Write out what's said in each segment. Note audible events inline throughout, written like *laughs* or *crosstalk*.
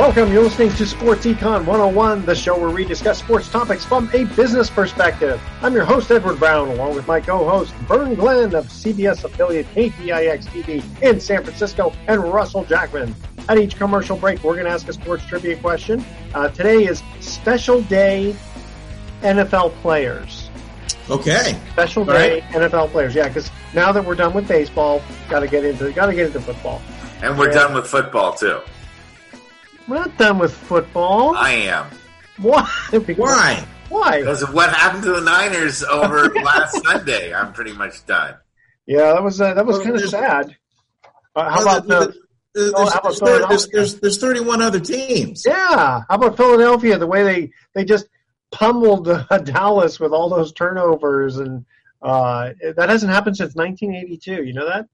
Welcome. You're listening to Sports Econ 101, the show where we discuss sports topics from a business perspective. I'm your host, Edward Brown, along with my co-host, Vern Glenn of CBS affiliate KPIX TV in San Francisco, and Russell Jackman. At each commercial break, we're going to ask a sports trivia question. Uh, today is Special Day NFL Players. Okay. Special All Day right. NFL Players. Yeah, because now that we're done with baseball, got to get into got to get into football. And we're Yeah. done with football too. We're not done with football. I am. Why? Why? Why? Because of what happened to the Niners over *laughs* last Sunday, I'm pretty much done. Yeah, that was uh, that was Well, kind of sad. Uh, how about the? There's, Oh, how about there's, Philadelphia? there's, there's, there's 31 other teams. Yeah, how about Philadelphia? The way they they just pummeled uh, *laughs* Dallas with all those turnovers, and uh, that hasn't happened since 1982. You know that?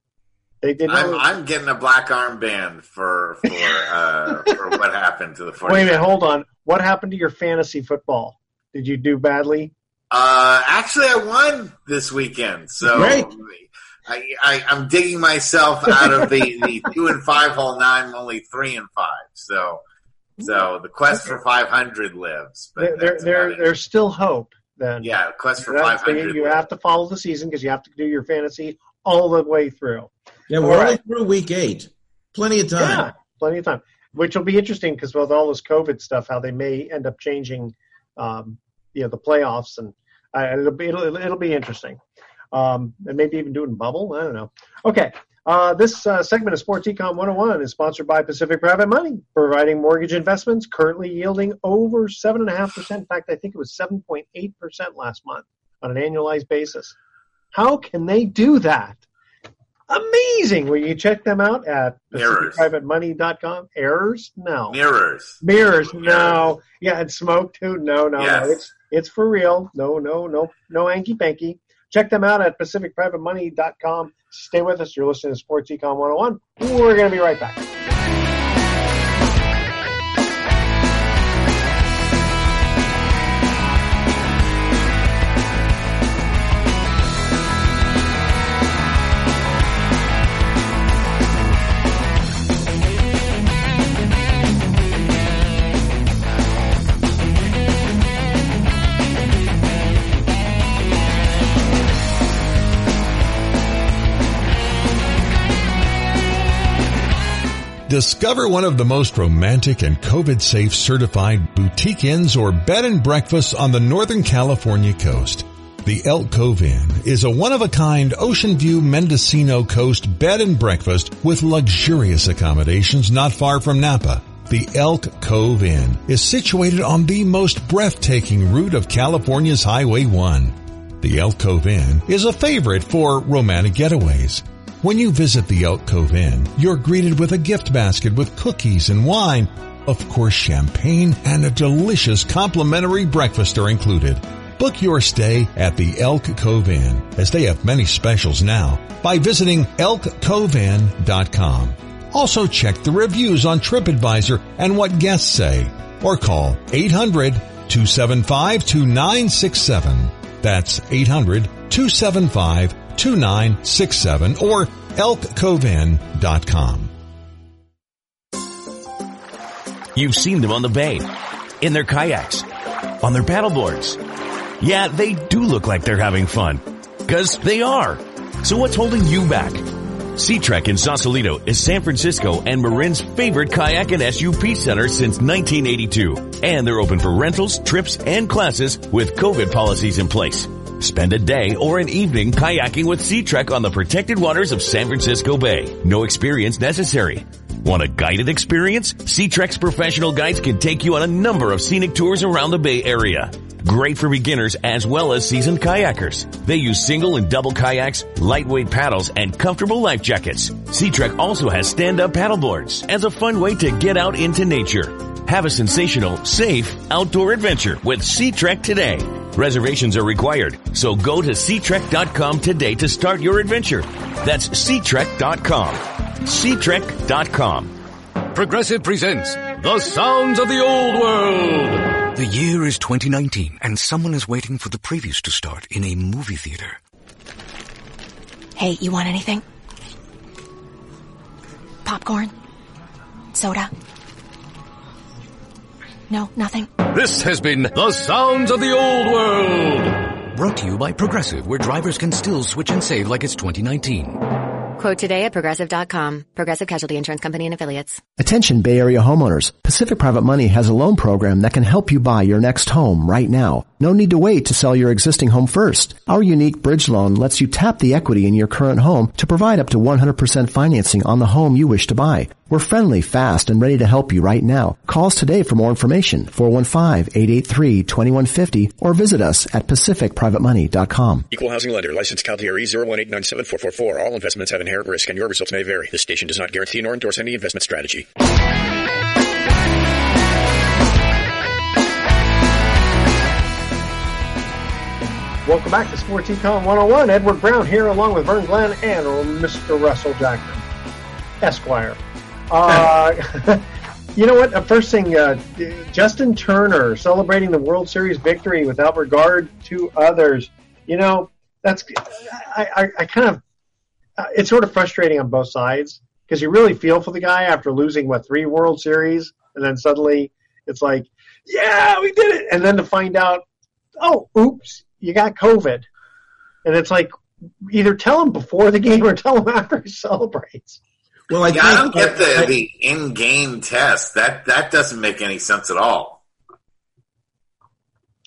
They did. I'm, I'm getting a black armband for for uh, for what happened to the 49ers. *laughs* Wait a minute, hold on. What happened to your fantasy football? Did you do badly? Uh, actually, I won this weekend, so Great. I, I, I'm digging myself out of the, the *laughs* two and five hole. Now I'm only three and five. So, so the quest for 500 lives. But There, there, that's there, about it. there's still hope. Then yeah, quest for 500. You have to follow the season because you have to do your fantasy all the way through. Yeah, we're All only right. through week eight. Plenty of time. Yeah, plenty of time. Which will be interesting because with all this COVID stuff, how they may end up changing, um, you know, the playoffs, and uh, it'll be it'll, it'll be interesting. Um, and maybe even doing bubble. I don't know. Okay. Uh, this uh, segment of Sports Econ 101 is sponsored by Pacific Private Money, providing mortgage investments currently yielding over 7.5%. In fact, I think it was 7.8% last month on an annualized basis. How can they do that? Amazing. Will you check them out at Mirrors. pacificprivatemoney.com? Errors? No. Mirrors. Mirrors? No. Yeah, and smoke too? No, no, Yes. no. It's it's for real. No, no, no, no hanky panky. Check them out at pacificprivatemoney.com. Stay with us. You're listening to Sports Econ 101. We're going to be right back. Discover one of the most romantic and COVID-safe certified boutique inns or bed and breakfasts on the Northern California coast. The Elk Cove Inn is a one-of-a-kind ocean view Mendocino coast bed and breakfast with luxurious accommodations not far from Napa. The Elk Cove Inn is situated on the most breathtaking route of California's Highway 1. The Elk Cove Inn is a favorite for romantic getaways. When you visit the Elk Cove Inn, you're greeted with a gift basket with cookies and wine. Of course, champagne and a delicious complimentary breakfast are included. Book your stay at the Elk Cove Inn, as they have many specials now, by visiting elkcoveinn.com. Also check the reviews on TripAdvisor and what guests say, or call 800-275-2967. That's 800-275-2967 or elkcoveinn.com. You've seen them on the bay, in their kayaks, on their paddleboards. Yeah, they do look like they're having fun. Cause they are. So what's holding you back? Sea Trek in Sausalito is San Francisco and Marin's favorite kayak and SUP center since 1982. And they're open for rentals, trips, and classes with COVID policies in place. Spend a day or an evening kayaking with Sea Trek on the protected waters of San Francisco Bay. No experience necessary. Want a guided experience? Sea Trek's professional guides can take you on a number of scenic tours around the Bay Area. Great for beginners as well as seasoned kayakers. They use single and double kayaks, lightweight paddles, and comfortable life jackets. Sea Trek also has stand-up paddleboards as a fun way to get out into nature. Have a sensational, safe outdoor adventure with Sea Trek today. Reservations are required, so go to SeaTrek.com today to start your adventure. That's SeaTrek.com. SeaTrek.com. Progressive presents The Sounds of the Old World. The year is 2019, and someone is waiting for the previews to start in a movie theater. Hey, you want anything? Popcorn? Soda? No, nothing? This has been The Sounds of the Old World. Brought to you by Progressive, where drivers can still switch and save like it's 2019. Quote today at progressive.com. Progressive Casualty Insurance Company and affiliates. Attention Bay Area homeowners. Pacific Private Money has a loan program that can help you buy your next home right now. No need to wait to sell your existing home first. Our unique bridge loan lets you tap the equity in your current home to provide up to 100% financing on the home you wish to buy. We're friendly, fast, and ready to help you right now. Call us today for more information, 415-883-2150, or visit us at pacificprivatemoney.com. Equal housing lender, licensed CalTRE 018974444. All investments have inherent risk and your results may vary. This station does not guarantee nor endorse any investment strategy. Welcome back to Sports Econ 101. Edward Brown here along with Vern Glenn and Mr. Russell Jackman, Esquire. Uh, *laughs* you know what? First thing, uh, Justin Turner celebrating the World Series victory without regard to others. You know, that's I, I, I kind of uh, it's sort of frustrating on both sides because you really feel for the guy after losing what three World Series, and then suddenly it's like, yeah, we did it, and then to find out, oh, oops, you got COVID, and it's like either tell him before the game or tell him after he celebrates. Well, I, yeah, I don't get the, the in-game test. That that doesn't make any sense at all.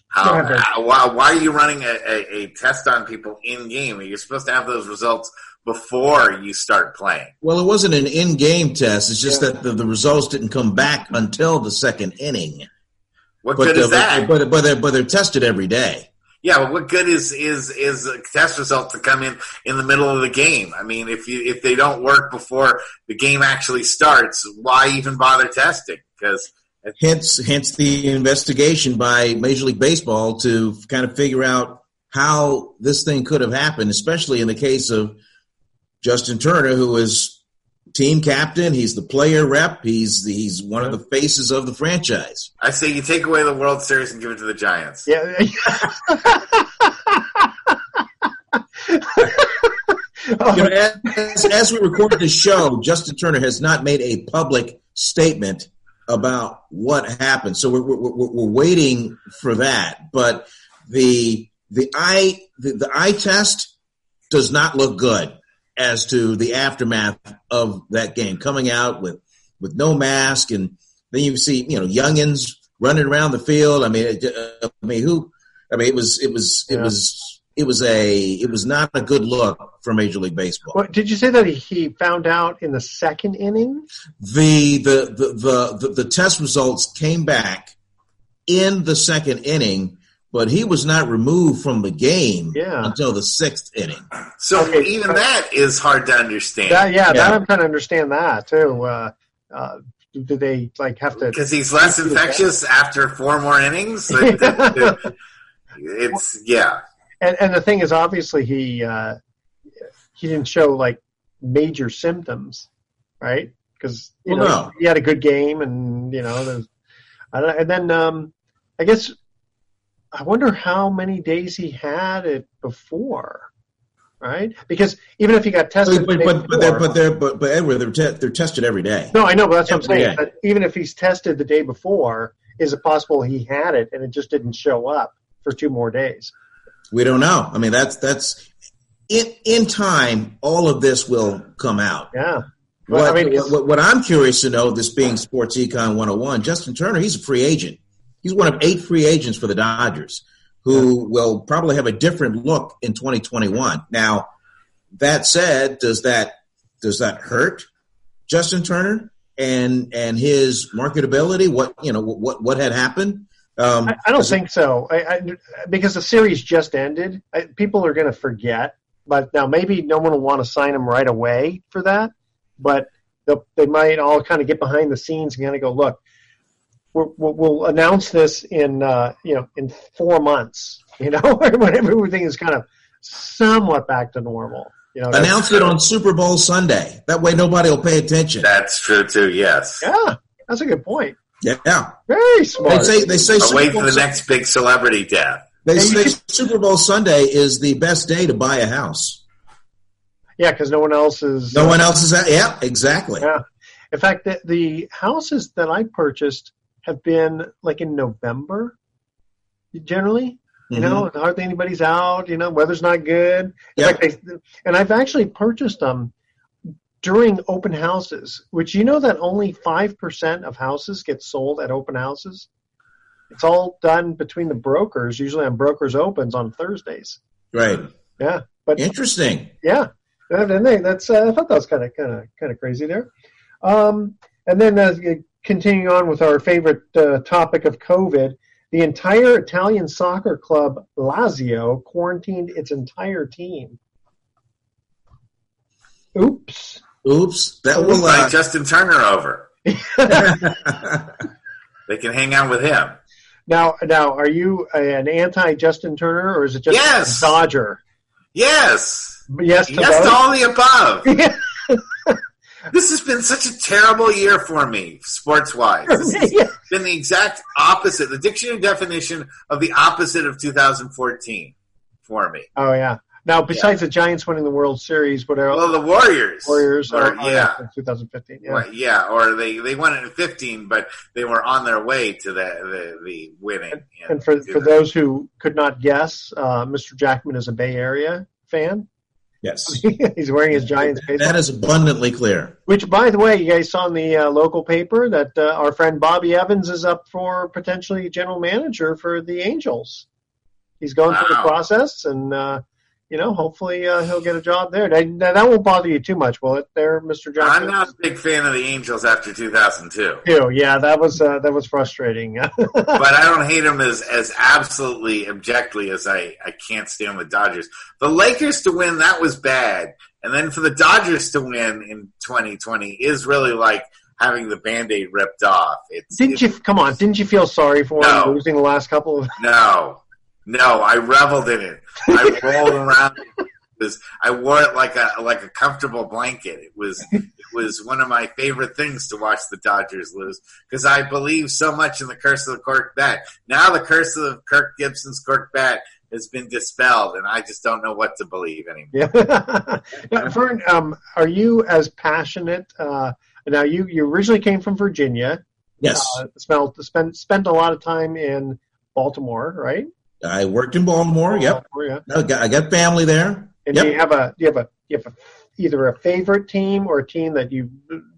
How, how why, why, are you running a, a, a test on people in game? You're supposed to have those results before you start playing. Well, it wasn't an in-game test. It's just yeah. that the, the, results didn't come back until the second inning. What but good is that? But, but, they're, but they're tested every day. Yeah, but what good is is is a test result to come in in the middle of the game? I mean, if you if they don't work before the game actually starts, why even bother testing? Because hence hence the investigation by Major League Baseball to kind of figure out how this thing could have happened, especially in the case of Justin Turner, who is team captain. He's the player rep. He's the, he's one of the faces of the franchise. I say you take away the World Series and give it to the Giants. Yeah. *laughs* you know, as, as we recorded this show, Justin Turner has not made a public statement about what happened. So we're, we're, we're waiting for that. But the the eye the, the eye test does not look good as to the aftermath of that game coming out with with no mask and then you see you know youngins running around the field. I mean, it, I mean who? I mean it was it was it yeah. was it was a it was not a good look for Major League Baseball. Well, did you say that he found out in the second inning? The the the the, the, the test results came back in the second inning but he was not removed from the game yeah. until the sixth inning. So okay. even that is hard to understand. That, yeah, yeah, that I'm trying to understand that too. Uh, uh, do they like have to? Because he's less infectious after four more innings. *laughs* it's yeah. And, and the thing is, obviously, he uh, he didn't show like major symptoms, right? Because you well, know no. he had a good game, and you know, there's, and then um, I guess I wonder how many days he had it before, right? Because even if he got tested, but but, but, they're, but they're but but Edward, they're te- they're tested every day. No, I know, but that's every what I'm saying. But even if he's tested the day before, is it possible he had it and it just didn't show up for two more days? We don't know. I mean, that's that's in in time, all of this will come out. Yeah. What, Well, I mean, what, what I'm curious to know, this being Sports Econ 101, Justin Turner, he's a free agent. He's one of eight free agents for the Dodgers who will probably have a different look in 2021. Now, that said, does that does that hurt Justin Turner and and his marketability? What you know what what had happened? Um, I, I don't think so. I, I, because the series just ended, I, people are going to forget. But now maybe no one will want to sign him right away for that. But they'll- might all kind of get behind the scenes and kind of go, look, we'll, we'll announce this in uh, you know in four months. *laughs* You know, *laughs* when everything is kind of somewhat back to normal. You know, announce it on Super Bowl Sunday. That way, nobody will pay attention. That's true too. Yes. Yeah, that's a good point. Yeah, Very smart. they say they say But Super wait for the Sun- next big celebrity death. They Yeah, you say Super Bowl Sunday is the best day to buy a house. yeah, because no one else is. No one else is at. Yeah, exactly. Yeah. In fact, the, the houses that I purchased have been like in November, generally. You know, hardly anybody's out. You know, weather's not good. In Yeah. fact, I, and I've actually purchased them during open houses, which you know that only five percent of houses get sold at open houses. It's all done between the brokers, usually on brokers opens on Thursdays. Right. Yeah, but Interesting. yeah, and that's uh, I thought that was kind of kind of kind of crazy there. Um, and then uh, continuing on with our favorite uh, topic of COVID, the entire Italian soccer club Lazio quarantined its entire team. Oops. Oops. That We'll will. Uh, Justin Turner over. *laughs* They can hang out with him. Now, now, are you an anti Justin Turner or is it just Yes. a Dodger? Yes. Yes, to Yes to both? all the above. *laughs* this has been such a terrible year for me, sports wise. *laughs* This has Yeah. been the exact opposite, the dictionary definition of the opposite of 2014 for me. Oh yeah. Now, besides the Giants winning the World Series, whatever. Well, the Warriors. Warriors, Or, are, yeah. 2015. Yeah. Right, yeah, or they, they won it in 15, but they were on their way to the, the, the winning. in And for, for those who could not guess, uh, Mr. Jackman is a Bay Area fan. Yes. *laughs* He's wearing his Giants baseball. That is abundantly clear. Which, by the way, you guys saw in the uh, local paper that uh, our friend Bobby Evans is up for potentially general manager for the Angels. He's going through the process, and uh, you know, hopefully uh, he'll get a job there. That, that won't bother you too much, will it, there, Mr. Jackman? I'm not a big fan of the Angels after 2002. Ew, yeah, that was uh, that was frustrating. *laughs* but I don't hate them as as absolutely objectively as I I can't stand the Dodgers. The Lakers to win that was bad, and then for the Dodgers to win in 2020 is really like having the band-aid ripped off. It's didn't you come on? Didn't you feel sorry for No. him losing the last couple of? no, no. I reveled in it. I *laughs* rolled around. It was I wore it like a like a comfortable blanket. It was it was one of my favorite things to watch the Dodgers lose because I believe so much in the curse of the cork bat. Now the curse of Kirk Gibson's cork bat has been dispelled, and I just don't know what to believe anymore. Yeah. *laughs* now, Vern, um, are you as passionate? Uh, now, you you originally came from Virginia. Yes. Uh, spent spent spent a lot of time in Baltimore, right? I worked in Baltimore. Yep. Baltimore, yeah. I got, I got family there. And Yep. do you have a do you have a you have a, either a favorite team or a team that you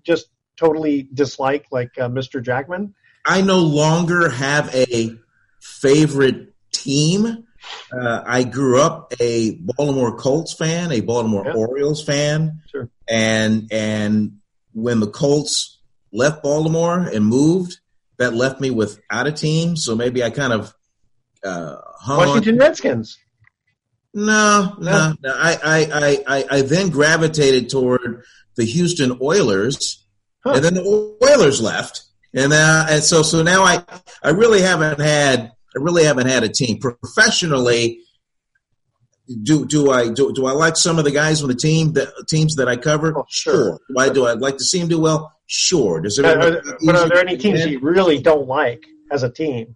just totally dislike, like uh, Mr. Jackman? I no longer have a favorite team. Uh, I grew up a Baltimore Colts fan, a Baltimore Yeah. Orioles fan, Sure. and and when the Colts left Baltimore and moved, that left me without a team. So maybe I kind of uh, Washington Redskins. No, no, no. I, I, I, I, I then gravitated toward the Houston Oilers, Huh. and then the Oilers left, and uh, and so so now I I really haven't had I really haven't had a team professionally. Do do I do, do I like some of the guys on the team that teams that I cover? Oh, sure. I do I like to see them do well? Sure. Does it? Are- but are there any teams you really don't like as a team?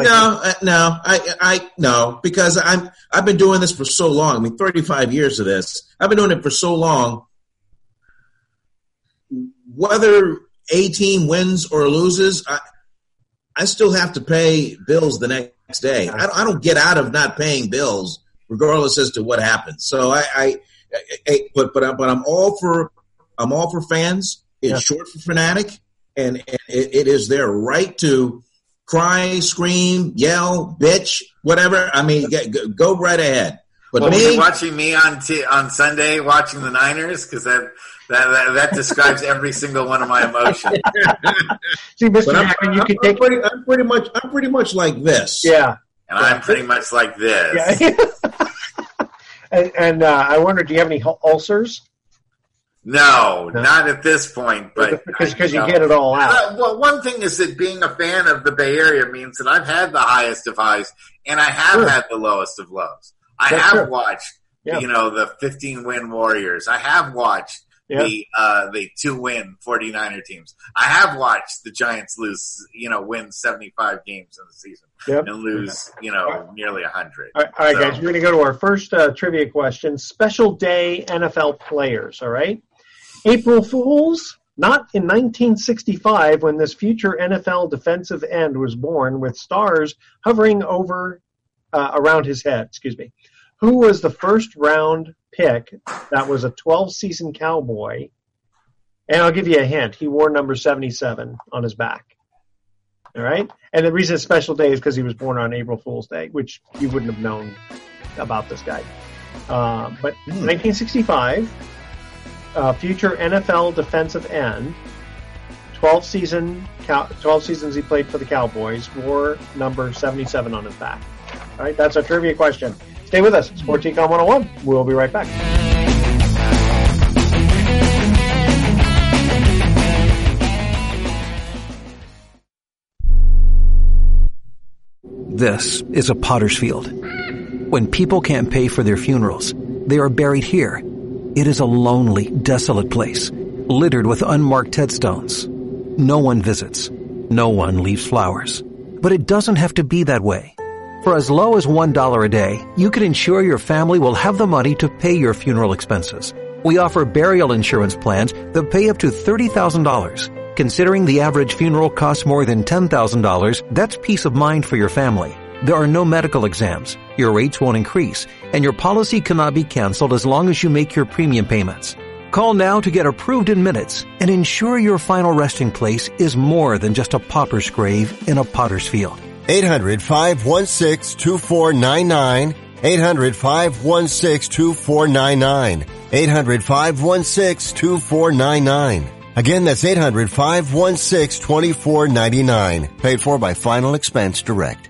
Like, no, uh, no, I, I, no, because I'm, I've been doing this for so long. I mean, 35 years of this. I've been doing it for so long. Whether a team wins or loses, I, I still have to pay bills the next day. I, don't- I don't get out of not paying bills regardless as to what happens. So I, I, I but but I, but I'm all for I'm all for fans. It's Yeah. short for fanatic, and, and it, it is their right to cry, scream, yell, bitch, whatever. I mean, get, go, go right ahead. But well, were me, you watching me on t- on Sunday watching the Niners? Because that, that that that describes every single one of my emotions. *laughs* See, Mr. but I'm, Jackman, you I'm can take. pretty, I'm pretty much I'm pretty much like this. Yeah. And I'm pretty much like this. Yeah. *laughs* and and uh, I wonder, do you have any ulcers? No, not at this point. But Because- because you know. get it all out. Well, one thing is that being a fan of the Bay Area means that I've had the highest of highs and I have Sure. had the lowest of lows. I That's have true. watched, Yeah. you know, the 15 win Warriors. I have watched Yeah. the uh, the two win 49er teams. I have watched the Giants lose, you know, win 75 games in the season Yep. and lose, you know, nearly 100. All right, all right So- guys, we're going to go to our first uh, trivia question. Special day NFL players, all right? April Fools, not in 1965 when this future NFL defensive end was born with stars hovering over uh, around his head, excuse me. Who was the first round pick that was a 12 season cowboy? And I'll give you a hint. He wore number 77 on his back. All right? And the reason it's special day is because he was born on April Fool's Day, which you wouldn't have known about this guy. Uh, but 1965, uh, future NFL defensive end, 12 season, 12 seasons he played for the Cowboys, wore number 77 on his back. All right, that's our trivia question. Stay with us. Sports Econ 101. We'll be right back. This is a potter's field. When people can't pay for their funerals, they are buried here. It is a lonely, desolate place, littered with unmarked headstones. No one visits. No one leaves flowers. But it doesn't have to be that way. For as low as $1 a day, you can ensure your family will have the money to pay your funeral expenses. We offer burial insurance plans that pay up to $30,000. Considering the average funeral costs more than $10,000, that's peace of mind for your family. There are no medical exams, your rates won't increase, and your policy cannot be canceled as long as you make your premium payments. Call now to get approved in minutes and ensure your final resting place is more than just a pauper's grave in a potter's field. 800 516 2499. 800 516 2499. 800 516 2499. Again, that's 800 516 2499. Paid for by Final Expense Direct.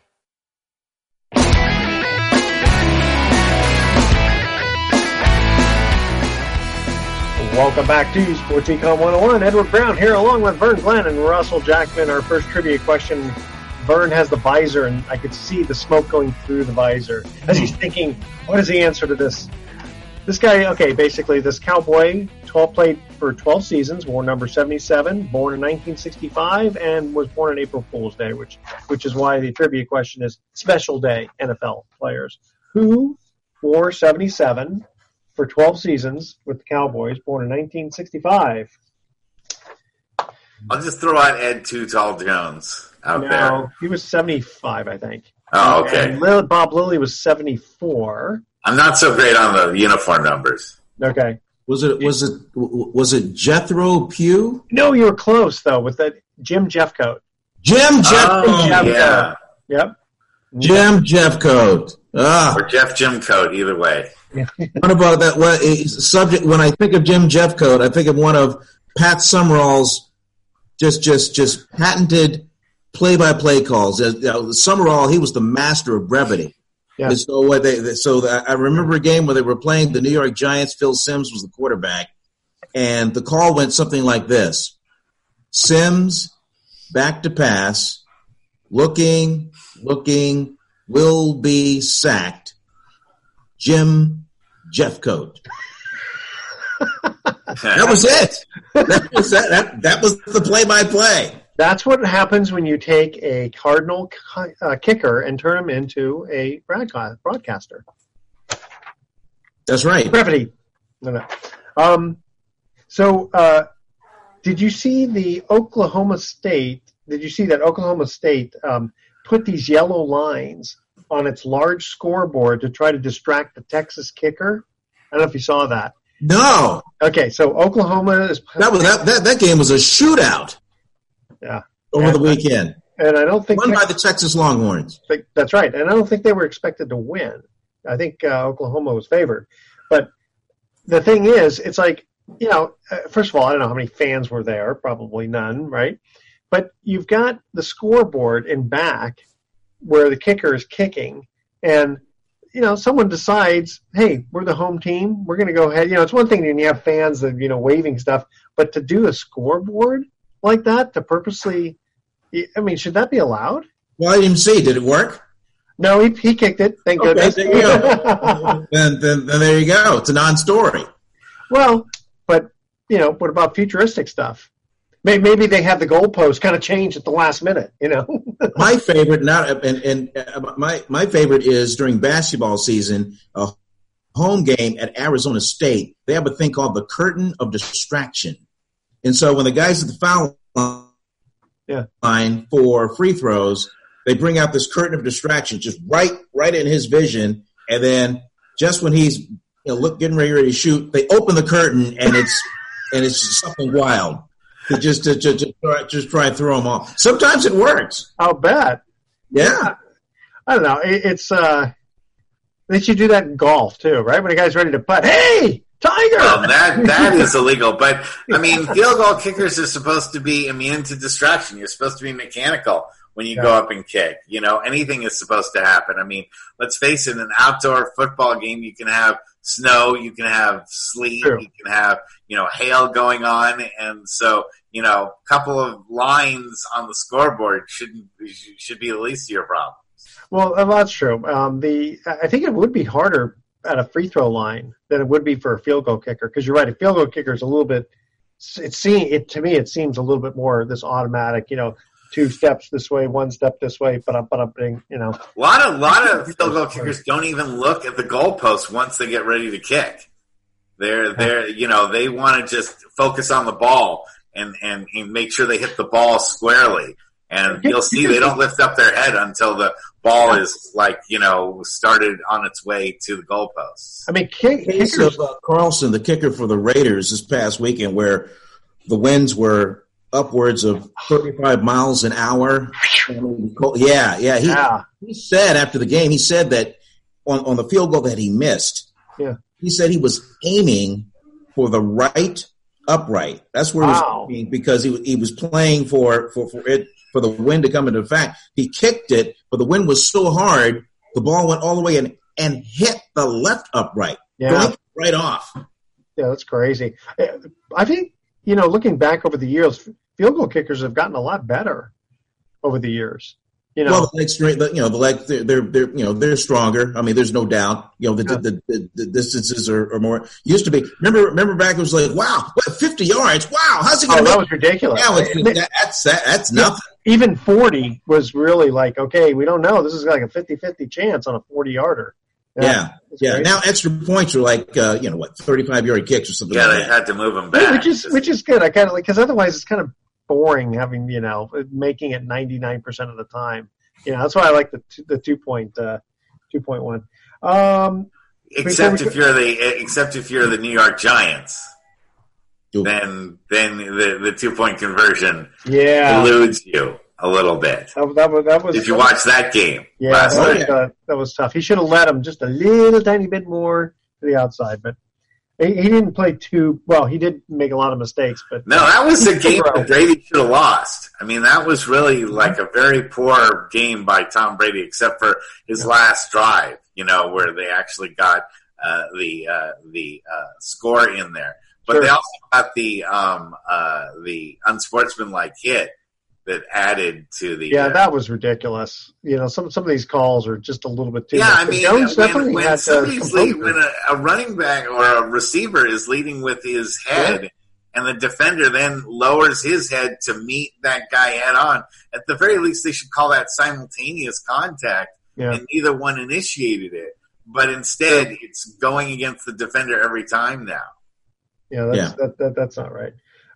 Welcome back to Sports Econ 101. Edward Brown here along with Vern Glenn and Russell Jackman. Our first trivia question. Vern has the visor and I could see the smoke going through the visor as he's thinking, what is the answer to this? This guy, okay, basically this cowboy 12 played for 12 seasons, wore number 77, born in 1965 and was born on April Fool's Day, which which is why the trivia question is special day NFL players. Who wore 77 for 12 seasons with the Cowboys, born in 1965? I'll just throw out Ed Too Tall Jones out no, there. he was 75, I think. Oh, okay. And Lil- Bob Lilly was 74. I'm not so great on the uniform numbers. Okay. Was it was it was it Jethro Pugh? No, you were close though with that Jim Jeffcoat. Jim Jeffcoat. Oh, Jeffcoat. yeah. Yep. Jim Jeffcoat. Ah, Or Jeff Jim Coat, either way. *laughs* what about that? What subject? When I think of Jim Jeffcoat, I think of one of Pat Summerall's just just just patented play-by-play calls. Uh, you know, Summerall, he was the master of brevity. Yeah. So what they so I I remember a game where they were playing the New York Giants. Phil Simms was the quarterback, and the call went something like this: Simms back to pass, looking, looking, will be sacked. Jim Jeffcoat. *laughs* That was it. That was that. That, that was the play-by-play. That's what happens when you take a Cardinal ki- uh, kicker and turn him into a broadca- broadcaster. That's right. Brevity. No, no. Um, so, uh, did you see the Oklahoma State? Did you see that Oklahoma State um, put these yellow lines on its large scoreboard to try to distract the Texas kicker? I don't know if you saw that. No, Okay, so Oklahoma is that was that, that. That game was a shootout yeah, over the weekend, and I don't think won by the Texas Longhorns. that's right. And I don't think they were expected to win. I think uh, Oklahoma was favored. But the thing is, it's like, you know, uh, first of all, I don't know how many fans were there. Probably none, right? But you've got the scoreboard in back where the kicker is kicking, and you know, someone decides, hey, we're the home team. We're going to go ahead. You know, it's one thing when you have fans that you know waving stuff, but to do a scoreboard like that to purposely, I mean, should that be allowed? Well, I didn't see. Did it work? No, he, he kicked it. Thank Okay, goodness. there you go. *laughs* then, then, then there you go. It's a non-story. well, but you know, what about futuristic stuff? Maybe, maybe they have the goalpost kind of change at the last minute. You know, *laughs* my favorite, not and, and uh, my my favorite is during basketball season, a home game at Arizona State. They have a thing called the curtain of distraction, and so when the guys at the foul Yeah. line for free throws, they bring out this curtain of distraction, just right right in his vision, and then just when he's you know look getting ready to shoot, they open the curtain and it's and it's something wild. To just to, to, to try, just try and throw them off. Sometimes it works. I'll bet. Yeah. I don't know. It, it's uh, they should do that in golf too, right? When a guy's ready to putt, hey, Tiger. Well, that that is *laughs* illegal. But I mean, field goal kickers are supposed to be immune to distraction. You're supposed to be mechanical when you go up and kick. You know, anything is supposed to happen. I mean, let's face it, an outdoor football game, you can have snow, you can have sleet, True. you can have you know hail going on, and so you know, a couple of lines on the scoreboard shouldn't should be the least of your problem. Well, uh, that's true. Um, the I think it would be harder at a free throw line than it would be for a field goal kicker because you're right. A field goal kicker is a little bit. It seems it to me. It seems a little bit more this automatic. You know, two steps this way, one step this way, but up, but up, you know. A lot of lot of *laughs* field goal kickers don't even look at the goalpost once they get ready to kick. They're they're you know they want to just focus on the ball and, and and make sure they hit the ball squarely. And you'll see they don't lift up their head until the ball is like you know started on its way to the goalposts. I mean, kick, case kickers. of uh, Carlson, the kicker for the Raiders this past weekend, where the winds were upwards of 35 miles an hour. Yeah, yeah. He, Yeah. he said after the game, he said that on, on the field goal that he missed, Yeah. he said he was aiming for the right upright. That's where Wow. he was aiming because he, he was playing for, for, for it, for the wind to come into effect. He kicked it, but the wind was so hard, the ball went all the way in and hit the left upright. Yeah. Right off. Yeah, that's crazy. I think you know, looking back over the years, field goal kickers have gotten a lot better over the years. You know, well, the leg strength, you know, the leg, they're, they're, they're, you know, they're stronger. I mean, there's no doubt. You know, the, yeah. the, the, the, distances are, are, more. Used to be. Remember, remember back it was like, wow, what, 50 yards? Wow, how's it going? Oh, that was ridiculous. Now it's, that, that's that, that's nothing. Even 40 was really like, okay, we don't know. This is like a 50-50 chance on a 40 yarder. Yeah, yeah. yeah. Now extra points are like uh, you know what, thirty-five yard kicks or something. Yeah, like they that. had to move them back, which is which is good. I kind of like because otherwise it's kind of boring having you know making it ninety-nine percent of the time. You know, that's why I like the the two point uh, two point one. Um, except if you're the except if you're the New York Giants. Ooh. Then, then the the two point conversion yeah. eludes you a little bit. That, that, was, that was. Did you watch that game? Yeah, that was, uh, that was, tough. He should have let him just a little tiny bit more to the outside, but he, he didn't play too well. He did make a lot of mistakes, but no, that was a game that Brady should have lost. I mean, that was really like a very poor game by Tom Brady, except for his last drive. You know, where they actually got uh, the uh, the uh, score in there, but sure. they also got the um, uh, the unsportsmanlike hit that added to the. Yeah, uh, that was ridiculous. You know, some some of these calls are just a little bit too. Yeah, much. I mean, Jones when, definitely when, had lead, when a, a, running back or a receiver is leading with his head. Yeah. And the defender then lowers his head to meet that guy head on. At the very least, they should call that simultaneous contact, yeah. and neither one initiated it. But instead, yeah. it's going against the defender every time now. Yeah, that's, yeah. That, that, that's not right.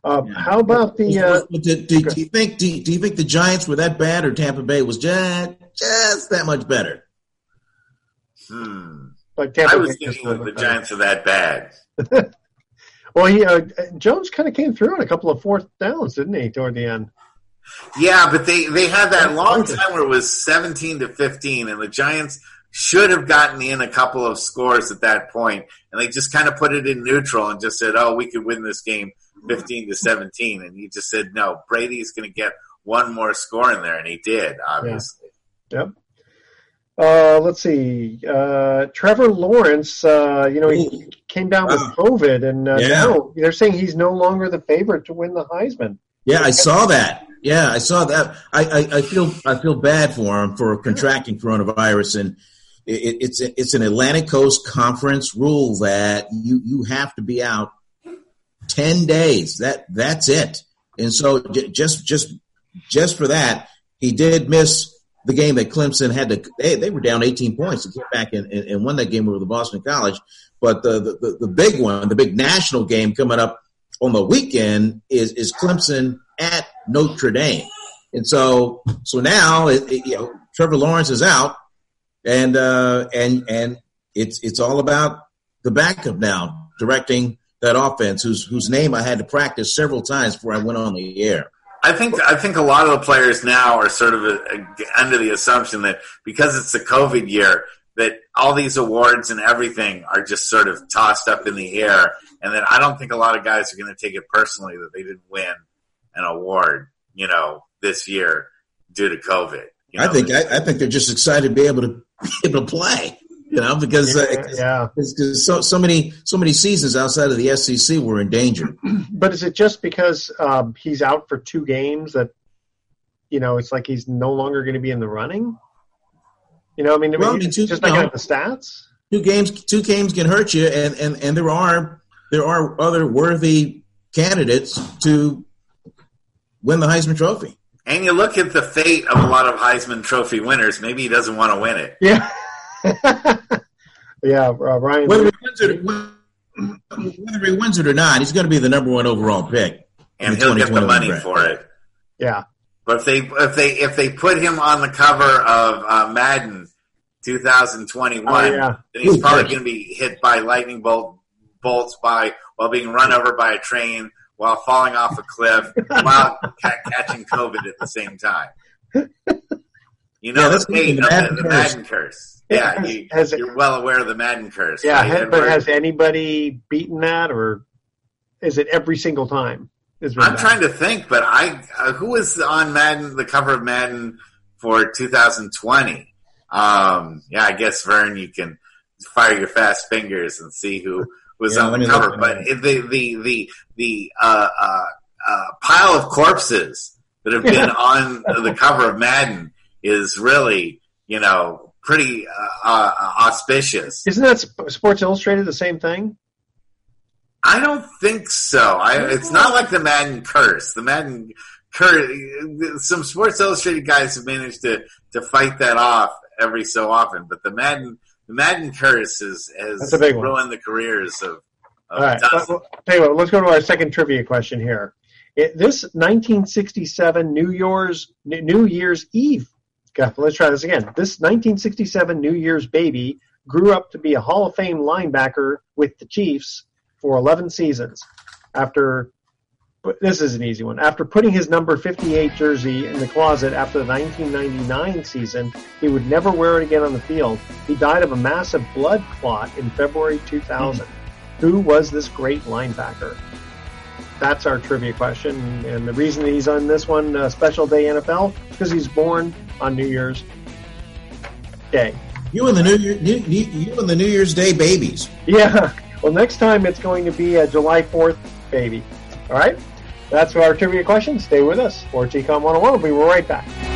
Um, how about the? Uh, do, do, do, you think do, do, you think the Giants were that bad, or Tampa Bay was just just that much better? Hmm. Like Tampa I was Bay thinking the Giants are that bad. *laughs* well, he uh, Jones kind of came through on a couple of fourth downs, didn't he, toward the end? Yeah, but they they had that long time where it was seventeen to fifteen, and the Giants should have gotten in a couple of scores at that point, and they just kind of put it in neutral and just said, "Oh, we could win this game." 15 to 17. And he just said, no, Brady's going to get one more score in there. And he did, obviously. Yeah. Yep. Uh, let's see. Uh, Trevor Lawrence, uh, you know, he came down with COVID, and uh, yeah. now they're saying he's no longer the favorite to win the Heisman. Yeah, I saw that. Yeah, I saw that. I, I, I feel I feel bad for him for contracting coronavirus, and it, it's it's an Atlantic Coast Conference rule that you you have to be out 10 days. That that's it. And so just just just for that, he did miss the game that Clemson had to. They, they were down 18 points and came back and, and, and won that game over the Boston College. But the, the the big one, the big national game coming up on the weekend is is Clemson at Notre Dame. And so so now it, it, you know Trevor Lawrence is out, and uh, and and it's it's all about the backup now directing that offense, whose whose name I had to practice several times before I went on the air. I think I think a lot of the players now are sort of a, a, under the assumption that because it's a COVID year, that all these awards and everything are just sort of tossed up in the air, and that I don't think a lot of guys are going to take it personally that they didn't win an award, you know, this year due to COVID. You know, I think I, I, think they're just excited to be able to *laughs* be able to play you know, because uh, yeah, because so so many so many seasons outside of the SEC were in danger. *clears throat* But is it just because um, he's out for two games that you know it's like he's no longer going to be in the running? You know, I mean, well, I mean two, just like no, the stats. Two games, two games can hurt you, and and and there are there are other worthy candidates to win the Heisman Trophy. And you look at the fate of a lot of Heisman Trophy winners. Maybe he doesn't want to win it. Yeah. *laughs* yeah, uh, Ryan. Whether he, wins it, whether he wins it or not, he's going to be the number one overall pick, and he'll get the money draft. for it. Yeah. But if they if they if they put him on the cover of uh, Madden 2021, oh, yeah. then he's probably going to be hit by lightning bolt bolts by while being run over by a train while falling off a cliff *laughs* while catching COVID at the same time. You know yeah, the fate of the, the Madden curse. Yeah, you, are well aware of the Madden curse. Yeah, right? but has anybody beaten that, or is it every single time? I'm trying to think, but I uh, who was on Madden, the cover of Madden for 2020? Um, yeah, I guess Vern, you can fire your fast fingers and see who was Yeah, on the cover, but it. the the the the uh, uh, uh, pile of corpses that have been on the cover of Madden is really you know pretty uh, uh, auspicious. Isn't that Sports Illustrated the same thing? I don't think so. I, it's not like the Madden curse. The Madden curse. Some Sports Illustrated guys have managed to to fight that off every so often, but the Madden the Madden curse is, has big one. ruined the careers of. of All right. Well, what, let's go to our second trivia question here. It, this 1967 New Year's New Year's Eve. Let's try this again. This 1967 New Year's baby grew up to be a Hall of Fame linebacker with the Chiefs for 11 seasons. After this is an easy one. After putting his number 58 jersey in the closet after the 1999 season, he would never wear it again on the field. He died of a massive blood clot in February 2000. Who was this great linebacker? That's our trivia question. And the reason he's on this one, uh, Special Day NFL, because he's born on New Year's Day. You and the New Year, New, New, you and the New Year's Day babies. Yeah. Well, next time it's going to be a July 4th baby. All right? That's our trivia question. Stay with us. For TCOM 101, we'll be right back.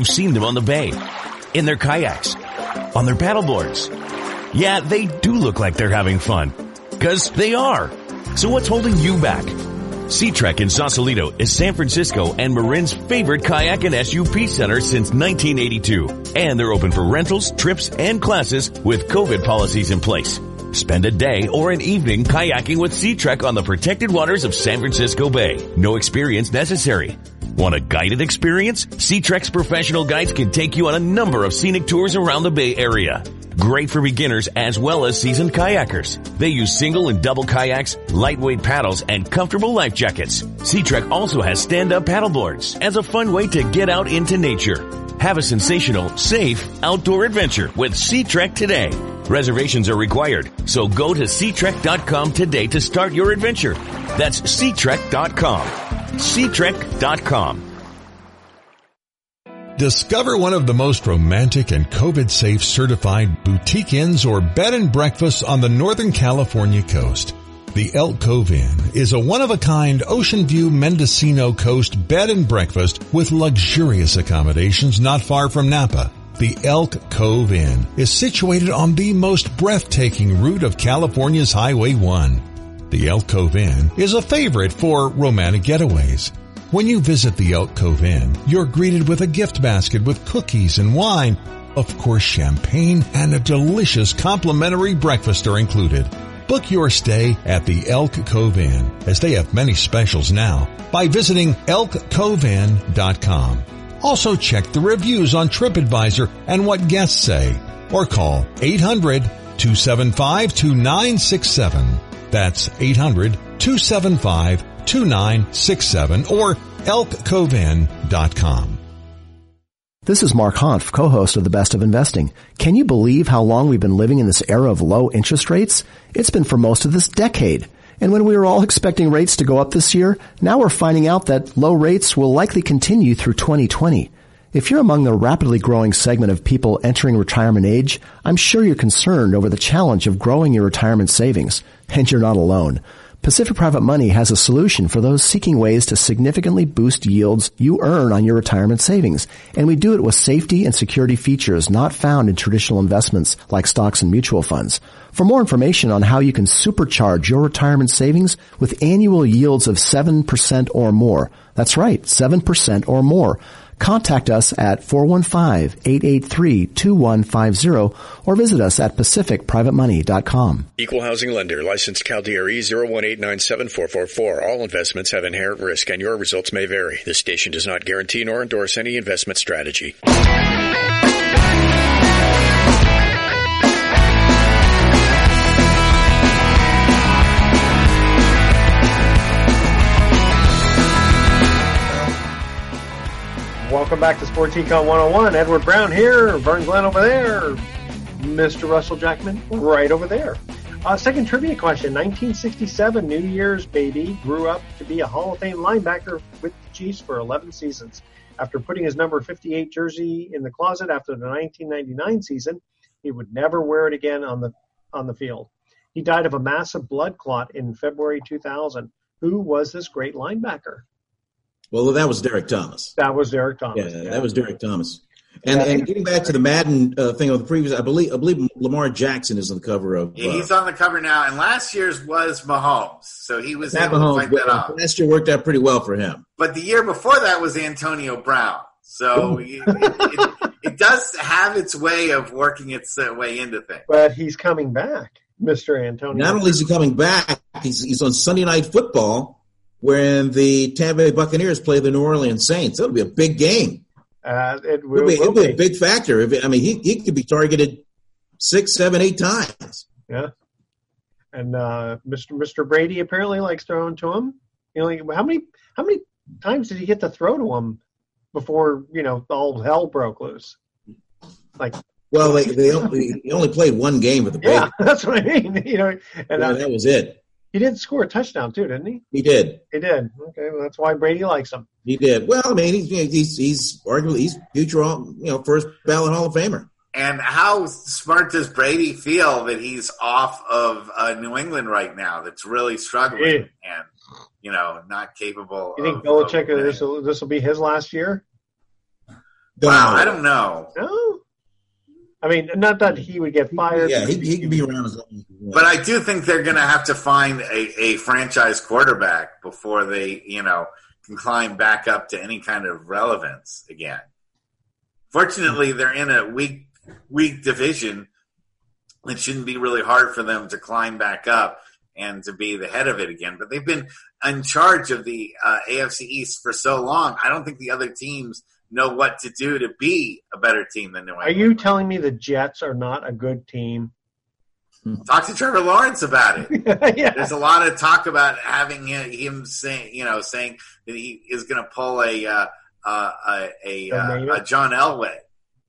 You've seen them on the bay, in their kayaks, on their paddleboards. Yeah, they do look like they're having fun. Cause they are. So what's holding you back? Sea Trek in Sausalito is San Francisco and Marin's favorite kayak and SUP center since 1982. And they're open for rentals, trips, and classes with COVID policies in place. Spend a day or an evening kayaking with Sea Trek on the protected waters of San Francisco Bay. No experience necessary. Want a guided experience? Trek's professional guides can take you on a number of scenic tours around the Bay Area. Great for beginners as well as seasoned kayakers. They use single and double kayaks, lightweight paddles, and comfortable life jackets. Sea Trek also has stand-up paddleboards as a fun way to get out into nature. Have a sensational, safe outdoor adventure with Sea Trek today. Reservations are required, so go to SeaTrek.com today to start your adventure. That's SeaTrek.com. SeaTrek.com. Discover one of the most romantic and COVID-safe certified boutique inns or bed and breakfasts on the Northern California coast. The Elk Cove Inn is a one-of-a-kind ocean view Mendocino coast bed and breakfast with luxurious accommodations not far from Napa. The Elk Cove Inn is situated on the most breathtaking route of California's Highway 1. The Elk Cove Inn is a favorite for romantic getaways. When you visit the Elk Cove Inn, you're greeted with a gift basket with cookies and wine. Of course, champagne and a delicious complimentary breakfast are included. Book your stay at the Elk Cove Inn, as they have many specials now, by visiting elkcoveinn.com. Also check the reviews on TripAdvisor and what guests say, or call 800-275-2967. That's 800-275-2967 or elkcoveinn.com. This is Mark Hanf, co-host of The Best of Investing. Can you believe how long we've been living in this era of low interest rates? It's been for most of this decade. And when we were all expecting rates to go up this year, now we're finding out that low rates will likely continue through 2020. If you're among the rapidly growing segment of people entering retirement age, I'm sure you're concerned over the challenge of growing your retirement savings. And you're not alone. Pacific Private Money has a solution for those seeking ways to significantly boost yields you earn on your retirement savings. And we do it with safety and security features not found in traditional investments like stocks and mutual funds. For more information on how you can supercharge your retirement savings with annual yields of 7% or more, that's right, 7% or more, contact us at 415-883-2150 or visit us at pacificprivatemoney.com. Equal housing lender, licensed CalDRE 018974444. All investments have inherent risk and your results may vary. This station does not guarantee nor endorse any investment strategy. Welcome back to Sports Econ 101. Edward Brown here, Vern Glenn over there, Mr. Russell Jackman right over there. Uh, second trivia question 1967, New Year's baby, grew up to be a Hall of Fame linebacker with the Chiefs for 11 seasons. After putting his number 58 jersey in the closet after the 1999 season, he would never wear it again on the on the field. He died of a massive blood clot in February 2000. Who was this great linebacker? Well, that was Derrick Thomas. That was Derrick Thomas. Yeah, that was Derrick Thomas. And, and getting back to the Madden uh, thing of the previous, I believe I believe Lamar Jackson is on the cover of. Uh, he's on the cover now, and last year's was Mahomes, so he was Pat able Mahomes, to fight that off. last year worked out pretty well for him. But the year before that was Antonio Brown, so *laughs* it, it, it does have its way of working its uh, way into things. But he's coming back, Mr. Antonio. Not only is he coming back, he's, he's on Sunday Night Football, when the Tampa Bay Buccaneers play the New Orleans Saints. That'll be a big game. Uh, it It'll will, be, it'll be a big factor. If it- I mean, he, he could be targeted six, seven, eight times. Yeah. And uh, Mr. Mr. Brady apparently likes throwing to him. You know, how many how many times did he get to throw to him before you know all hell broke loose? Like, Well, they, they only, he only played one game with the yeah, *laughs* that's what I mean. You know, and uh, that was it. He did score a touchdown too, didn't he? He did. He did. Okay, well, that's why Brady likes him. He did. Well, I mean, he's he's, he's arguably he's future, all- you know, first ballot Hall of Famer. And how smart does Brady feel that he's off of uh, New England right now? That's really struggling Yeah. and you know not capable. You think of, Belichick of- this will this will be his last year? Wow, I don't know. No. I mean, not that he would get fired. Yeah, he, he can be around as long as he wants. But I do think they're going to have to find a, a franchise quarterback before they, you know, can climb back up to any kind of relevance again. Fortunately, they're in a weak, weak division. It shouldn't be really hard for them to climb back up and to be the head of it again. But they've been in charge of the uh, AFC East for so long. I don't think the other teams know what to do to be a better team than New Are you telling me the Jets are not a good team? *laughs* Talk to Trevor Lawrence about it. *laughs* yeah. There's a lot of talk about having him, saying, you know, saying that he is going to pull a uh, uh, a a, uh, a John Elway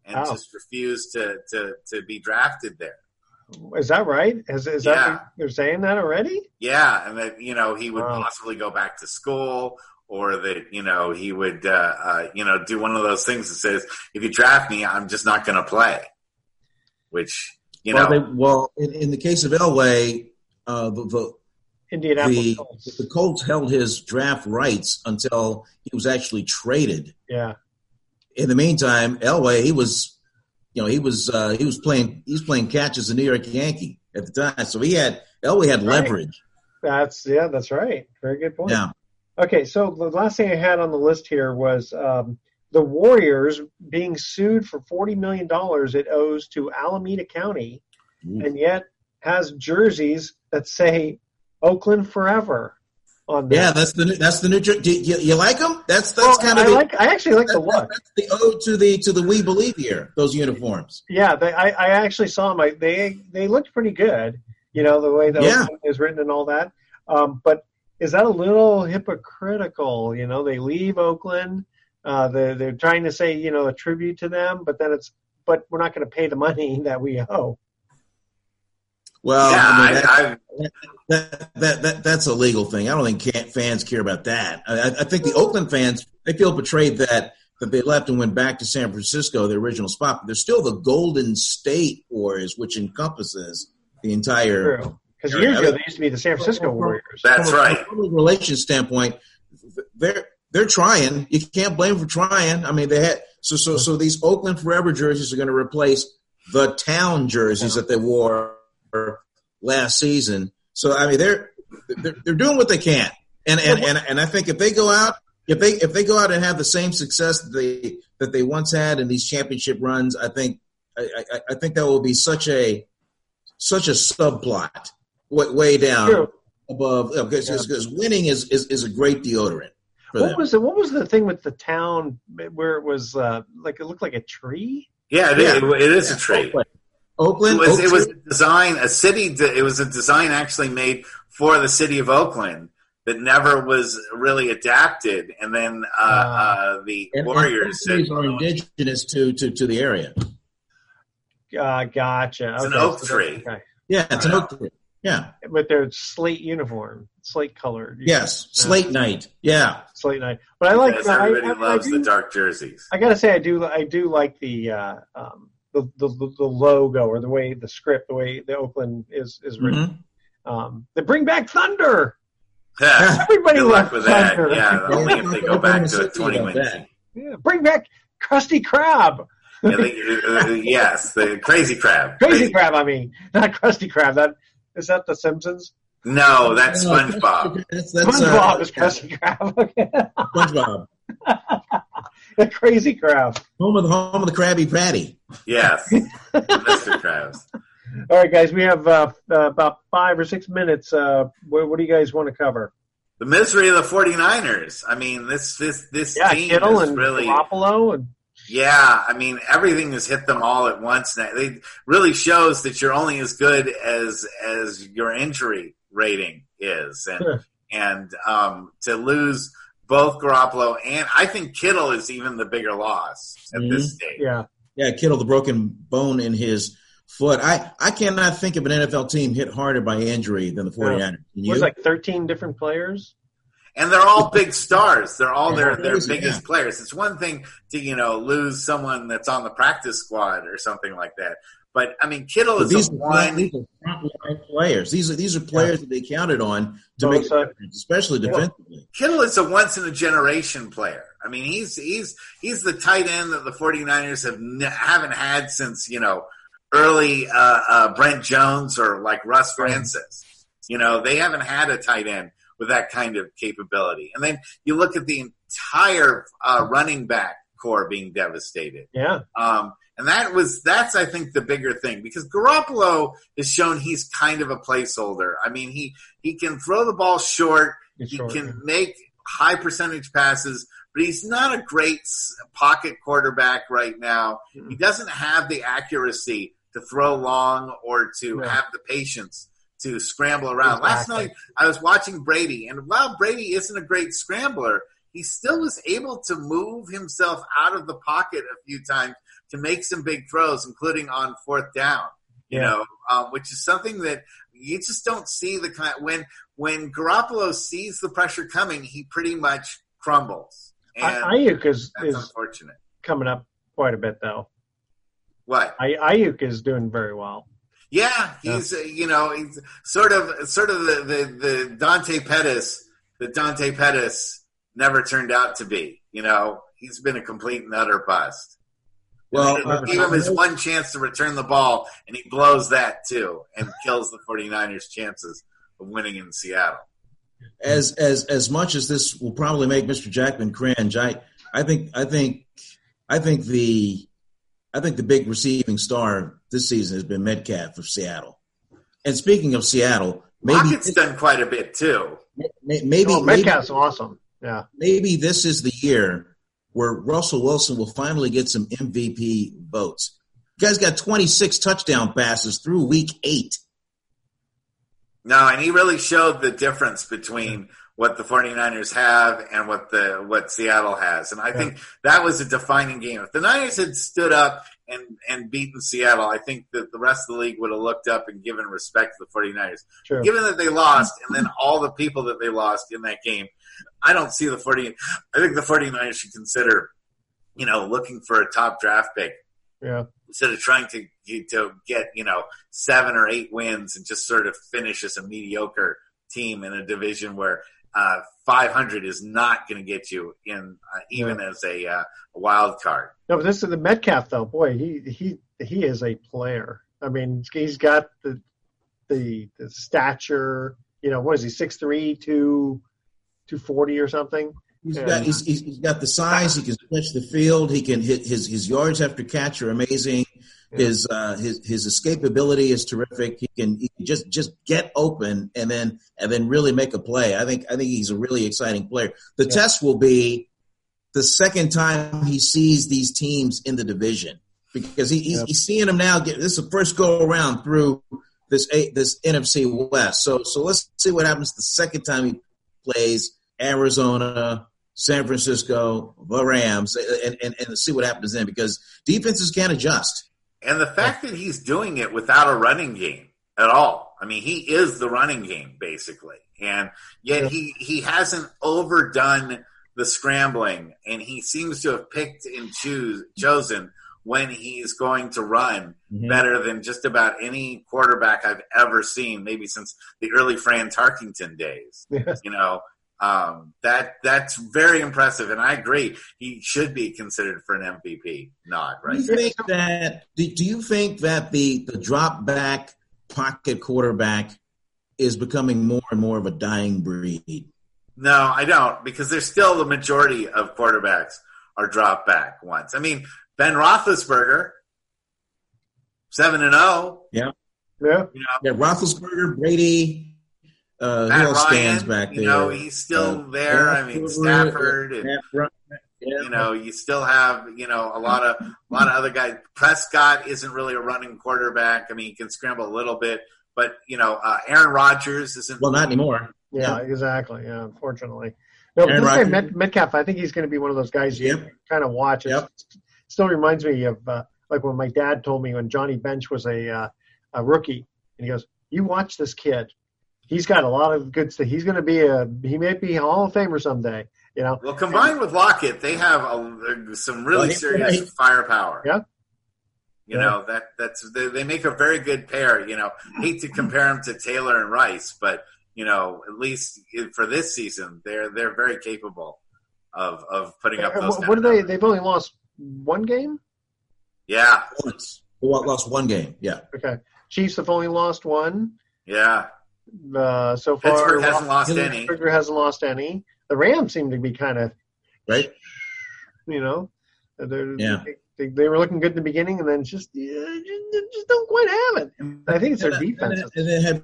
and Oh. just refuse to, to to be drafted there. Is that right? Is, is Yeah. that they're saying that already? Yeah, and that you know he would Wow. possibly go back to school, or that you know he would uh, uh, you know do one of those things that says, if you draft me, I'm just not going to play. Which you well, know, they, well, in, in the case of Elway, uh, the, the Indianapolis the, Colts. the Colts held his draft rights until he was actually traded. Yeah. In the meantime, Elway he was, you know, he was uh, he was playing he was playing catch as a New York Yankee at the time, so he had Elway had Right. leverage. That's yeah, that's right. Very good point. Yeah. Okay, so the last thing I had on the list here was um, the Warriors being sued for forty million dollars it owes to Alameda County, and yet has jerseys that say Oakland Forever on them. Yeah, that's the new, that's the new. jer- Do you, you like them? That's that's Well, kind of I the, like. I actually like the look. that's the ode to the to the We Believe here. Those uniforms. Yeah, they, I, I actually saw them. I, they they looked pretty good. You know the way the Yeah. Is written and all that. Um, but is that a little hypocritical? You know, they leave Oakland. Uh, they're they're trying to say you know a tribute to them, but then it's but we're not going to pay the money *laughs* that we owe. Well, Yeah, I mean, I- that, that, that, that, that's a legal thing. I don't think can fans care about that. I, I think the Oakland fans they feel betrayed that that they left and went back to San Francisco, their original spot. But they're still the Golden State Warriors, which encompasses the entire. True. Because years ago mean, they used to be the San Francisco Warriors. that's from a- right. From a relations standpoint, they're they're trying. You can't blame them for trying. I mean, they had so so so these Oakland Forever jerseys are going to replace the town jerseys that they wore last season. So I mean, they're they're, they're doing what they can, and and, and and I think if they go out. If they if they go out and have the same success that they that they once had in these championship runs, I think I, I, I think that will be such a such a subplot way, way down True. above because because winning is, is is a great deodorant What them. was the what was the thing with the town where it was uh, like it looked like a tree? Yeah, it is. It is a tree. Oakland, It was, Oak it was a design, a city. It was a design actually made for the city of Oakland that never was really adapted, and then uh, uh, the And- and Warriors those said, trees are indigenous to, to, to the area. Uh, gotcha. It's an oak tree. Okay. Yeah, it's an oak tree. Yeah. But they're slate uniform, slate colored. Yes. Slate night. Yeah. slate night. But I like. because I, everybody I- I loves do- the dark jerseys. I gotta say, I do. I do like the uh, um, the, the the logo or the way the script, the way the Oakland is is written. Um, they bring back Thunder. Everybody *laughs* Good luck loves with that. Yeah, only if they go back to a 20 win team. Yeah, bring back Krusty Krab. Yeah, they- uh, yes, the Crazy Crab. Crazy Crab. I mean, not Krusty Crab. That is that The Simpsons. No, that's SpongeBob. That's, SpongeBob uh, is Krusty Krab. *laughs* SpongeBob. *laughs* the Crazy Crab. Home of the home of the Krabby Patty. Yes, *laughs* Mr. Krabs. All right, guys, we have uh, uh, about five or six minutes. Uh, what, what do you guys want to cover? The misery of the 49ers. I mean, this this this Yeah, team Kittle is and really Garoppolo and Yeah, I mean everything has hit them all at once. Now. It really shows that you're only as good as as your injury rating is, and Sure. and um, to lose both Garoppolo and I think Kittle is even the bigger loss at this Mhm. stage. Yeah. Yeah, Kittle, the broken bone in his foot. I, I cannot think of an NFL team hit harder by injury than the 49ers. Can it was like thirteen different players. And they're all big stars. They're all their their biggest yeah. players. It's one thing to you know lose someone that's on the practice squad or something like that, but I mean Kittle But is these, a are, one. these are frontline players. These are these are players that they counted on to make a Bosa. difference, especially defensively. Kittle is a once in a generation player. I mean, he's he's he's the tight end that the 49ers have n- haven't had since you know early uh, uh, Brent Jones or like Russ Francis. You know, they haven't had a tight end with that kind of capability. And then you look at the entire uh, running back core being devastated. Yeah. Um, and that was that's I think the bigger thing because Garoppolo has shown he's kind of a placeholder. I mean he he can throw the ball short, He's he short, can yeah. make high percentage passes, but he's not a great pocket quarterback right now. He doesn't have the accuracy to throw long or to Yeah. have the patience to scramble around. Last night I was watching Brady, and while Brady isn't a great scrambler, he still was able to move himself out of the pocket a few times to make some big throws, including on fourth down. You Yeah. know, um, which is something that you just don't see the kind when when Garoppolo sees the pressure coming, he pretty much crumbles. And Aiyuk is that's is unfortunate. coming up quite a bit though. What? Aiyuk is doing very well. Yeah, he's uh, you know he's sort of sort of the the, the Dante Pettis that Dante Pettis never turned out to be. You know, he's been a complete and utter bust. Well, uh, give him his one chance to return the ball, and he blows that too, and kills the 49ers' chances of winning in Seattle. as as as much as this will probably make Mr. Jackman cringe, I I think I think I think the I think the big receiving star this season has been Metcalf of Seattle. And speaking of Seattle, maybe Lockett's done quite a bit too. maybe Oh, maybe, Metcalf's awesome. Yeah. maybe this is the year where Russell Wilson will finally get some MVP votes. You guys got 26 touchdown passes through week eight. No, and he really showed the difference between what the 49ers have and what the what Seattle has. And I think that was a defining game. If the Niners had stood up and and beaten Seattle, I think that the rest of the league would have looked up and given respect to the 49ers. True. Given that they lost and then all the people that they lost in that game, I don't see the 40 I think the 49ers should consider you know looking for a top draft pick Yeah. instead of trying to to get you know seven or eight wins and just sort of finish as a mediocre team in a division where uh, 500 is not going to get you in uh, even as a, uh, wild card. No, but this is the Metcalf though. Boy, he he he is a player. I mean, he's got the the the stature. You know, what is he? Six three, two two forty or something. He's And- got he's, he's he's got the size. He can stretch the field. He can hit his his yards after catch are amazing. His uh, his his escapability is terrific. He can, he can just just get open and then and then really make a play. I think I think he's a really exciting player. The Yeah. test will be the second time he sees these teams in the division because he, he's, Yep. he's seeing them now. Get this is the first go around through this A- this NFC West. So so let's see what happens the second time he plays Arizona, San Francisco, the Rams, and, and, and see what happens then because defenses can't adjust. And the fact that he's doing it without a running game at all. I mean, he is the running game basically. And yet he, he hasn't overdone the scrambling and he seems to have picked and choose, chosen when he's going to run mm-hmm. better than just about any quarterback I've ever seen, maybe since the early Fran Tarkington days. Yes. You know, um, that that's very impressive, and I agree. He should be considered for an MVP nod, right? Do you think that? Do, do you think that the the drop back pocket quarterback is becoming more and more of a dying breed? No, I don't, because there's still the majority of quarterbacks are drop back ones. I mean, Ben Roethlisberger, seven and zero. Oh. Yeah, yeah, you know, yeah. Roethlisberger, Brady, uh, Matt who else Ryan, stands back there? You know, he's still uh, there. I mean, Stafford. And, yeah. You know, you still have you know a lot of a lot of other guys. Prescott isn't really a running quarterback. I mean, he can scramble a little bit, but you know, uh, Aaron Rodgers isn't. Well, not anymore. Yeah, yeah. exactly. Yeah, unfortunately. No, Aaron this guy Met, Metcalf, I think he's going to be one of those guys you yep. kind of watch. It yep. still reminds me of uh, like when my dad told me when Johnny Bench was a uh, a rookie, and he goes, "You watch this kid he's got a lot of good stuff. He's going to be a he may be a Hall of Famer someday. You know. Well, combined with Lockett, they have a, some really well, serious right. firepower. Yeah. You yeah. know that that's they, they, make a very good pair. You know, hate to compare them to Taylor and Rice, but you know, at least for this season, they're they're very capable of of putting up those. What, what are they? They've only lost one game. Yeah, once. Lost one game. Yeah. Okay. Chiefs have only lost one. Yeah. Uh, so far, Pittsburgh hasn't lost any. Pittsburgh hasn't lost any. The Rams seem to be kind of right. You know, yeah. They, they, were looking good in the beginning, and then just yeah, just, just, don't quite have it. I think it's their and, defense. And, then have,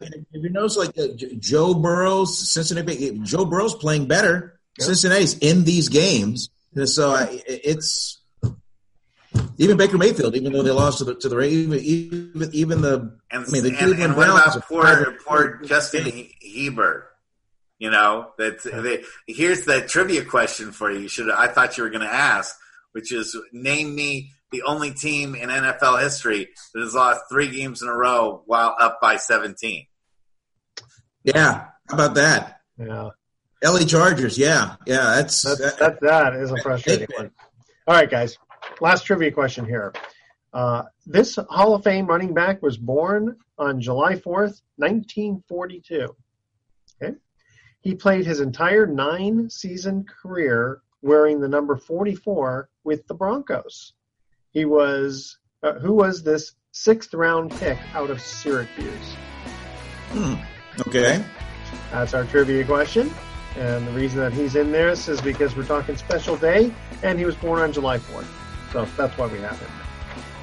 have you noticed like uh, Joe Burrow's Cincinnati? Joe Burrow's playing better. Yep. Cincinnati's in these games, and so I, it's even Baker Mayfield, even though they lost to the to the even even, even the and, I mean the and, Cleveland and what Browns about poor poor Justin Herbert? You know that they, here's the trivia question for you. you should I thought you were going to ask, which is name me the only team in NFL history that has lost three games in a row while up by 17. Yeah, how about that? Yeah. LA Chargers, yeah, yeah, that's that's that, that, that is a frustrating one. All right, guys last trivia question here. Uh, this Hall of Fame running back was born on July 4th, 1942. Okay. He played his entire nine season career wearing the number 44 with the Broncos. He was, uh, who was this sixth round pick out of Syracuse? Hmm. Okay. That's our trivia question. And the reason that he's in this is because we're talking special day, and he was born on July 4th. So that's why we have him.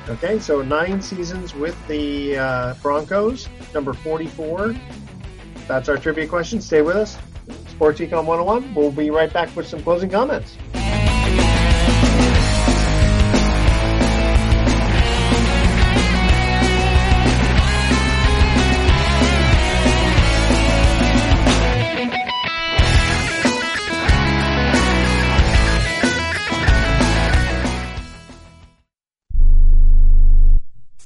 Okay, so nine seasons with the uh, Broncos, number 44. That's our trivia question. Stay with us. Sports Econ 101. We'll be right back with some closing comments.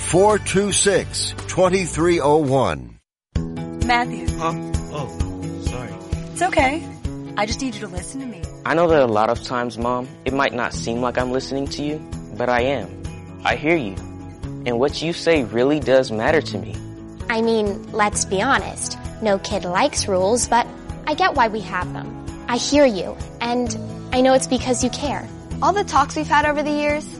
426 2301. Matthew. Huh? Oh, sorry. It's okay. I just need you to listen to me. I know that a lot of times, Mom, it might not seem like I'm listening to you, but I am. I hear you. And what you say really does matter to me. I mean, let's be honest. No kid likes rules, but I get why we have them. I hear you, and I know it's because you care. All the talks we've had over the years,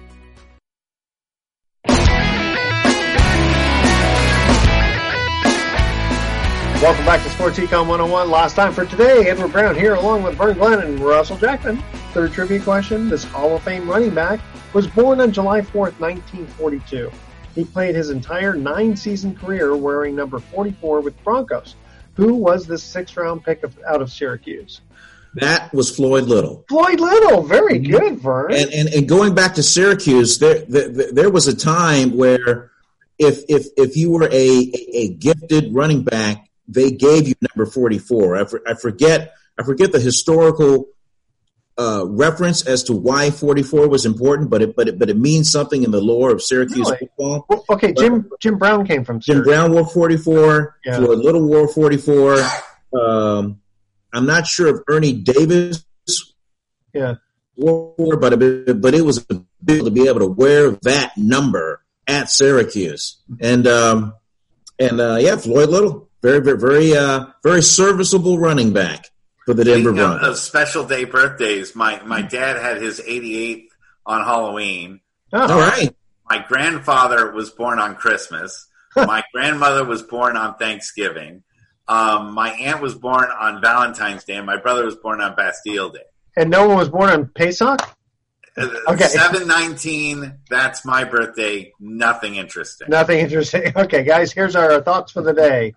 Welcome back to Sports Econ 101. Last time for today, Edward Brown here along with Vern Glenn and Russell Jackman. Third trivia question. This Hall of Fame running back was born on July 4th, 1942. He played his entire nine season career wearing number 44 with Broncos. Who was this sixth round pick of, out of Syracuse? That was Floyd Little. Floyd Little, very mm-hmm. good, Vern. And, and, and going back to Syracuse, there, there there was a time where if if if you were a a gifted running back, they gave you number forty four. I, for, I forget I forget the historical uh, reference as to why forty four was important, but it but it but it means something in the lore of Syracuse Really? football. Well, okay, Jim Jim Brown came from Jim Brown wore 44. Yeah. Floyd Little wore 44. Um, I'm not sure if Ernie Davis Yeah. wore, but it, but it was a big to be able to wear that number at Syracuse. And um, and uh, yeah, Floyd Little, very very very uh, very serviceable running back for the Denver Speaking Broncos. of special day birthdays, my, my dad had his 88th on Halloween. All right. My grandfather was born on Christmas. my grandmother was born on Thanksgiving. Um, my aunt was born on Valentine's Day. and My brother was born on Bastille Day. And no one was born on Pesach? Okay. Seven nineteen. That's my birthday. Nothing interesting. Nothing interesting. *laughs* Okay, guys, here's our thoughts for the day.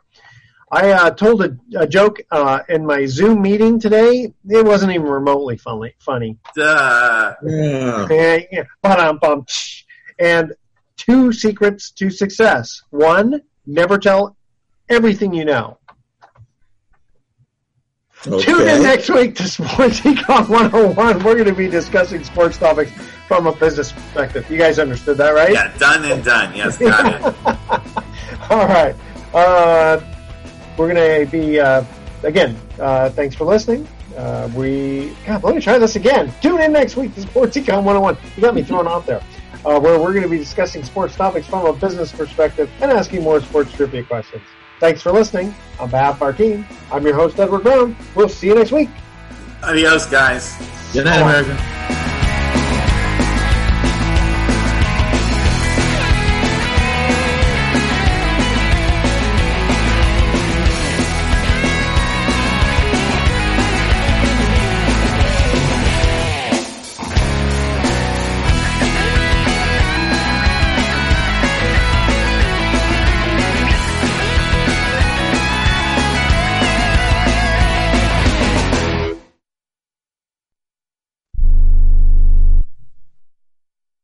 I uh, told a, a joke uh, in my Zoom meeting today. It wasn't even remotely funny. Funny. Duh. Yeah, yeah. Ba-dum-bum. And two secrets to success. One, never tell everything you know. Tune in next week to Sports Econ 101. We're going to be discussing sports topics from a business perspective. You guys understood that, right? Yeah, done and done. Yes, got it. *laughs* All right. Uh, we're going to be, uh, again, uh, thanks for listening. Uh, we, God, let me try this again. Tune in next week to Sports Econ 101. You got me thrown off there. Uh, where we're going to be discussing sports topics from a business perspective and asking more sports trivia questions. Thanks for listening. On behalf of our team, I'm your host, Edward Brown. We'll see you next week. Adios, guys. Good night, America.